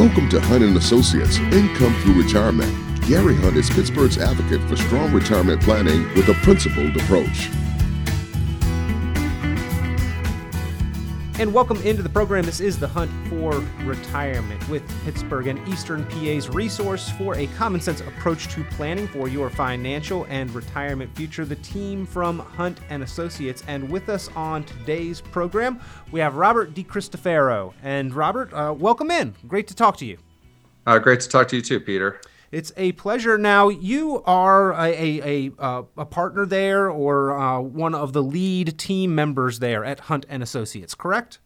Welcome to Hunt and Associates Income Through Retirement. Gary Hunt is Pittsburgh's advocate for strong retirement planning with a principled approach. And welcome into the program. This is the Hunt for Retirement with Pittsburgh and Eastern PA's resource for a common sense approach to planning for your financial and retirement future. The team from Hunt and Associates. And with us on today's program, we have Robert DiCristofaro. And Robert, uh, welcome in. Great to talk to you. Uh, great to talk to you too, Peter. It's a pleasure. Now, you are a, a, a, uh, a partner there or uh, one of the lead team members there at Hunt and Associates, correct?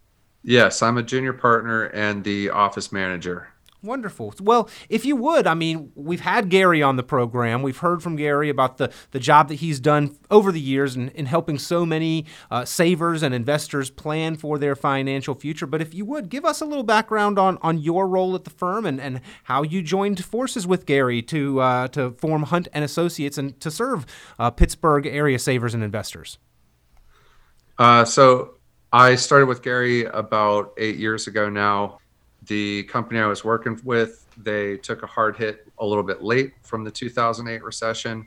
Yes, I'm a junior partner and the office manager. Wonderful. Well, if you would, I mean, we've had Gary on the program. We've heard from Gary about the, the job that he's done over the years in, in helping so many uh, savers and investors plan for their financial future. But if you would, give us a little background on, on your role at the firm and, and how you joined forces with Gary to, uh, to form Hunt and Associates and to serve uh, Pittsburgh area savers and investors. Uh, so I started with Gary about eight years ago now the company I was working with, they took a hard hit a little bit late from the 2008 recession.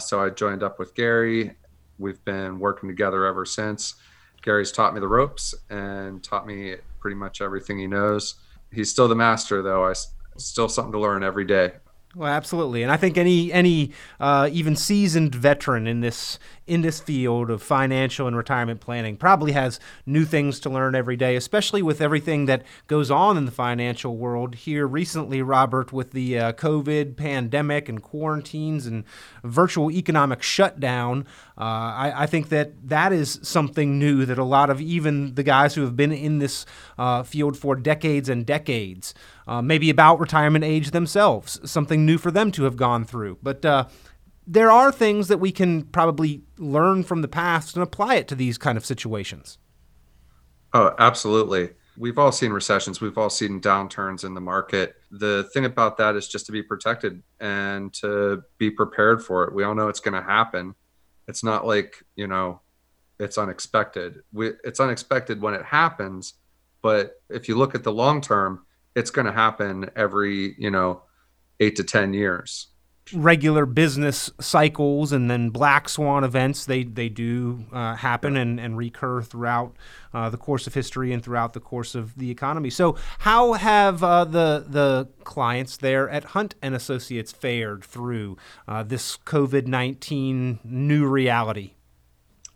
So I joined up with Gary. We've been working together ever since. Gary's taught me the ropes and taught me pretty much everything he knows. He's still the master, though. I still something to learn every day. Well, absolutely, and I think any any uh, even seasoned veteran in this in this field of financial and retirement planning probably has new things to learn every day, especially with everything that goes on in the financial world here recently, Robert, with the uh, COVID pandemic and quarantines and virtual economic shutdown. Uh, I, I, think that that is something new that a lot of even the guys who have been in this uh, field for decades and decades uh, maybe about retirement age themselves, something new for them to have gone through. But uh, there are things that we can probably learn from the past and apply it to these kind of situations. Oh, absolutely. We've all seen recessions, we've all seen downturns in the market. The thing about that is just to be protected and to be prepared for it. We all know it's going to happen. It's not like, you know, it's unexpected. We, it's unexpected when it happens, but if you look at the long term, it's going to happen every you know eight to ten years regular business cycles and then black swan events they they do uh, happen and, and recur throughout uh, the course of history and throughout the course of the economy. So how have uh, the the clients there at Hunt and Associates fared through uh, this COVID-19 new reality?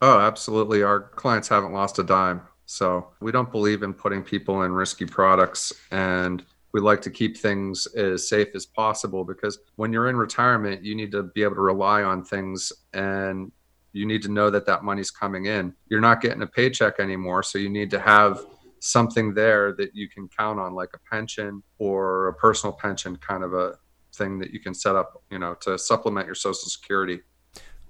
Oh absolutely. Our clients haven't lost a dime. So we don't believe in putting people in risky products. And we like to keep things as safe as possible because when you're in retirement, you need to be able to rely on things and you need to know that that money's coming in. You're not getting a paycheck anymore. So you need to have something there that you can count on, like a pension or a personal pension kind of a thing that you can set up, you know, to supplement your social security.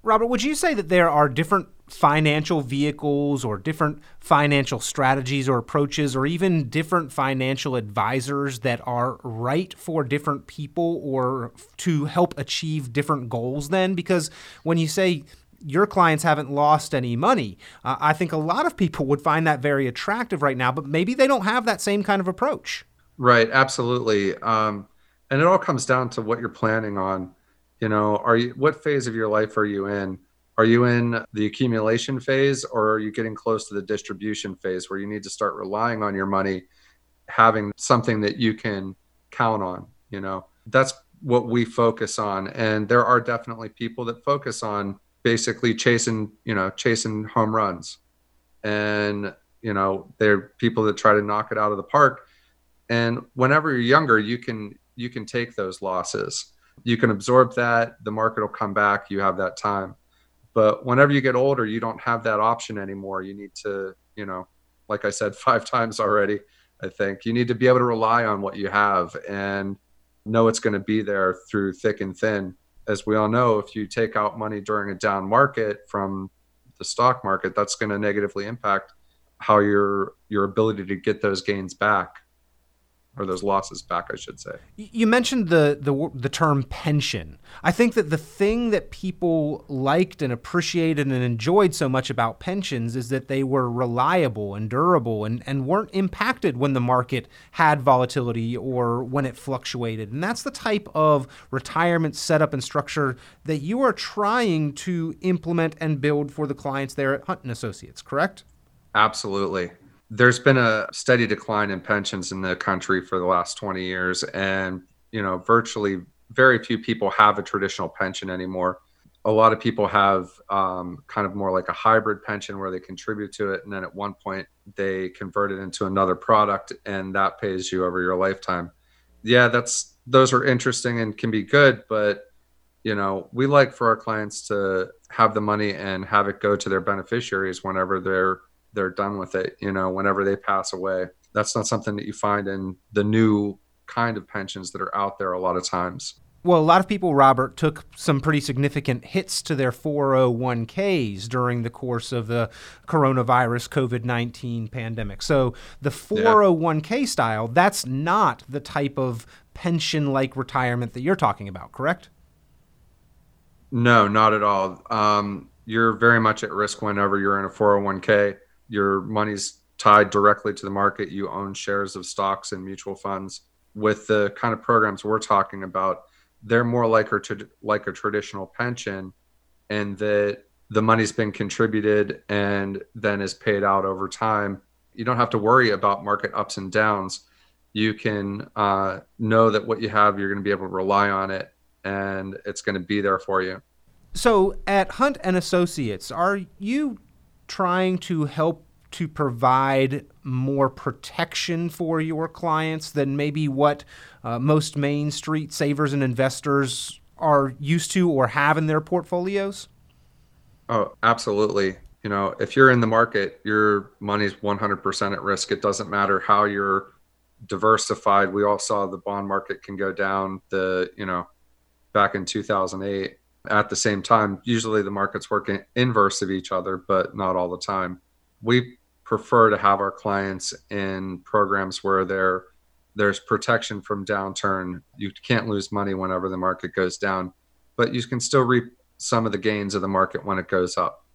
Robert, would you say that there are different financial vehicles or different financial strategies or approaches or even different financial advisors that are right for different people or to help achieve different goals then? Because when you say your clients haven't lost any money. Uh, I think a lot of people would find that very attractive right now, but maybe they don't have that same kind of approach. Right, absolutely. Um, and it all comes down to what you're planning on you know are you what phase of your life are you in are you in the accumulation phase or are you getting close to the distribution phase where you need to start relying on your money having something that you can count on you know? That's what we focus on and there are definitely people that focus on basically chasing you know chasing home runs. And you know they're people that try to knock it out of the park. And whenever you're younger you can you can take those losses. You can absorb that. The market will come back. You have that time but whenever you get older you don't have that option anymore. You need to you know like i said five times already i think. You need to be able to rely on what you have and know it's going to be there through thick and thin. As we all know if you take out money during a down market from the stock market that's going to negatively impact how your your ability to get those gains back or those losses back, I should say. You mentioned the, the the term pension. I think that the thing that people liked and appreciated and enjoyed so much about pensions is that they were reliable and durable and, and weren't impacted when the market had volatility or when it fluctuated. And that's the type of retirement setup and structure that you are trying to implement and build for the clients there at Hunt and Associates, correct? Absolutely. There's been a steady decline in pensions in the country for the last 20 years. And you know virtually very few people have a traditional pension anymore. A lot of people have um, kind of more like a hybrid pension where they contribute to it. And then at one point they convert it into another product and that pays you over your lifetime. Yeah that's those are interesting and can be good but you know we like for our clients to have the money and have it go to their beneficiaries whenever they're they're done with it you know whenever they pass away that's not something that you find in the new kind of pensions that are out there a lot of times well, a lot of people, Robert, took some pretty significant hits to their 401ks during the course of the coronavirus COVID 19 pandemic. So the 401k yeah. style, that's not the type of pension like retirement that you're talking about, correct? No, not at all. Um, you're very much at risk whenever you're in a 401k. Your money's tied directly to the market. You own shares of stocks and mutual funds. With the kind of programs we're talking about, they're more like a like a traditional pension, and that the money's been contributed and then is paid out over time. You don't have to worry about market ups and downs. You can uh, know that what you have, you're going to be able to rely on it, and it's going to be there for you. So, at Hunt and Associates, are you trying to help to provide more protection for your clients than maybe what uh, most Main Street savers and investors are used to or have in their portfolios? Oh, absolutely. You know, if you're in the market, your money's 100% at risk. It doesn't matter how you're diversified. We all saw the bond market can go down the, you know, back in 2008 at the same time. Usually the markets work in inverse of each other, but not all the time. We prefer to have our clients in programs where there there's protection from downturn. You can't lose money whenever the market goes down, but you can still reap some of the gains of the market when it goes up.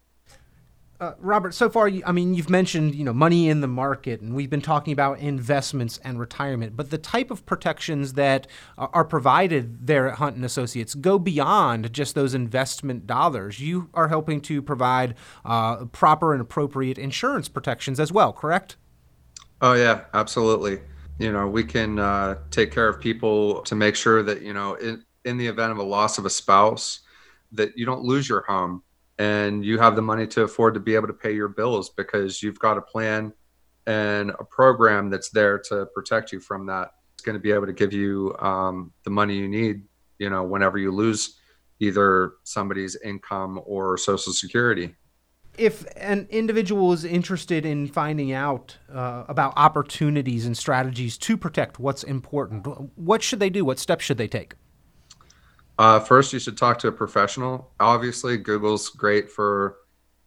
Uh, Robert, so far, I mean, you've mentioned you know money in the market, and we've been talking about investments and retirement. But the type of protections that are provided there at Hunt and Associates go beyond just those investment dollars. You are helping to provide uh, proper and appropriate insurance protections as well, correct? Oh yeah, absolutely. You know, we can uh, take care of people to make sure that you know, in, in the event of a loss of a spouse, that you don't lose your home and you have the money to afford to be able to pay your bills because you've got a plan and a program that's there to protect you from that. It's going to be able to give you um, the money you need, you know, whenever you lose either somebody's income or social security. If an individual is interested in finding out uh, about opportunities and strategies to protect what's important, what should they do? What steps should they take? Uh, first, you should talk to a professional. Obviously, Google's great for,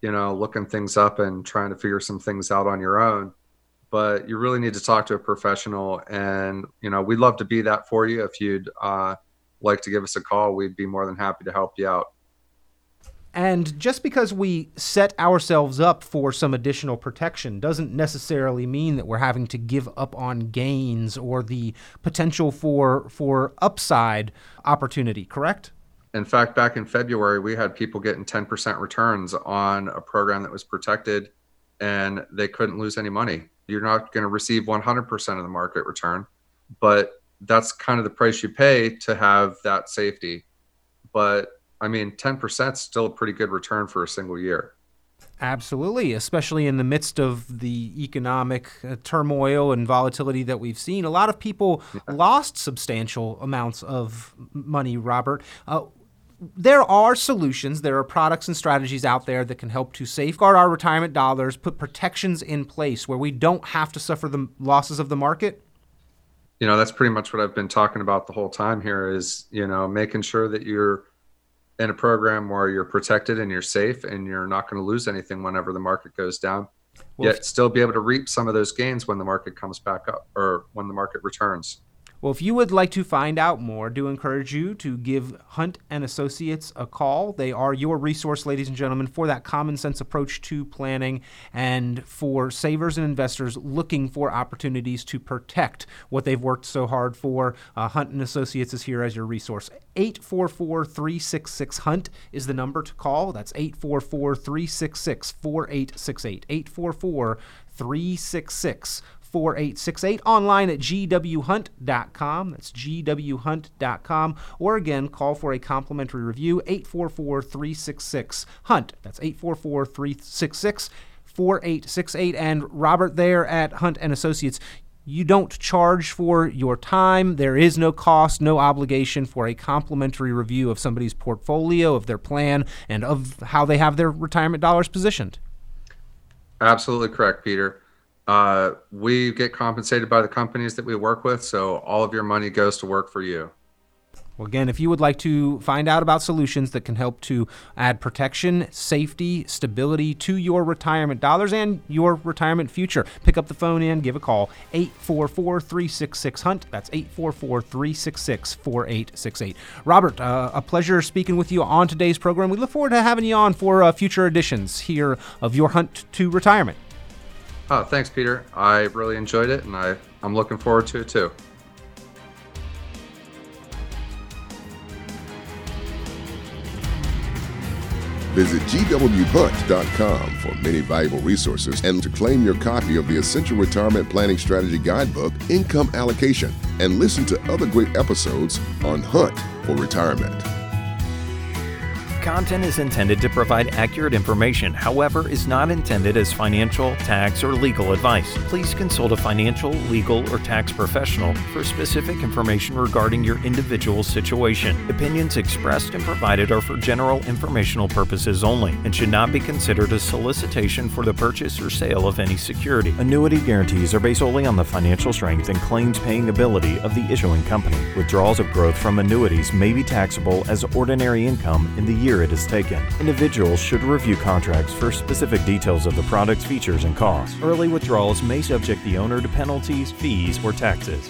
you know, looking things up and trying to figure some things out on your own. But you really need to talk to a professional, and you know, we'd love to be that for you. If you'd uh, like to give us a call, we'd be more than happy to help you out. And just because we set ourselves up for some additional protection doesn't necessarily mean that we're having to give up on gains or the potential for for upside opportunity, correct? In fact, back in February, we had people getting 10% returns on a program that was protected and they couldn't lose any money. You're not going to receive 100% of the market return, but that's kind of the price you pay to have that safety. But I mean, 10% is still a pretty good return for a single year. Absolutely, especially in the midst of the economic uh, turmoil and volatility that we've seen. A lot of people yeah. lost substantial amounts of money, Robert. Uh, there are solutions, there are products and strategies out there that can help to safeguard our retirement dollars, put protections in place where we don't have to suffer the losses of the market. You know, that's pretty much what I've been talking about the whole time here is, you know, making sure that you're in a program where you're protected and you're safe and you're not going to lose anything whenever the market goes down. well, yet still be able to reap some of those gains when the market comes back up or when the market returns. Well, if you would like to find out more, do encourage you to give Hunt and Associates a call. They are your resource, ladies and gentlemen, for that common sense approach to planning and for savers and investors looking for opportunities to protect what they've worked so hard for. Uh, Hunt and Associates is here as your resource. 844 366 Hunt is the number to call. That's 844 366 4868. 844 366 4868 online at gwhunt.com. That's gwhunt.com. Or again, call for a complimentary review 844 366 Hunt. That's 844 366 4868. And Robert, there at Hunt and Associates, you don't charge for your time. There is no cost, no obligation for a complimentary review of somebody's portfolio, of their plan, and of how they have their retirement dollars positioned. Absolutely correct, Peter. Uh, we get compensated by the companies that we work with, so all of your money goes to work for you. Well, again, if you would like to find out about solutions that can help to add protection, safety, stability to your retirement dollars and your retirement future, pick up the phone and give a call 844 366 Hunt. That's 844 366 4868. Robert, uh, a pleasure speaking with you on today's program. We look forward to having you on for uh, future editions here of Your Hunt to Retirement. Oh, thanks, Peter. I really enjoyed it, and I, I'm looking forward to it too. Visit gwhunt.com for many valuable resources and to claim your copy of the Essential Retirement Planning Strategy Guidebook, Income Allocation, and listen to other great episodes on Hunt for Retirement. Content is intended to provide accurate information, however, is not intended as financial, tax, or legal advice. Please consult a financial, legal, or tax professional for specific information regarding your individual situation. Opinions expressed and provided are for general informational purposes only and should not be considered a solicitation for the purchase or sale of any security. Annuity guarantees are based solely on the financial strength and claims paying ability of the issuing company. Withdrawals of growth from annuities may be taxable as ordinary income in the year year it is taken. Individuals should review contracts for specific details of the product's features and costs. Early withdrawals may subject the owner to penalties, fees, or taxes.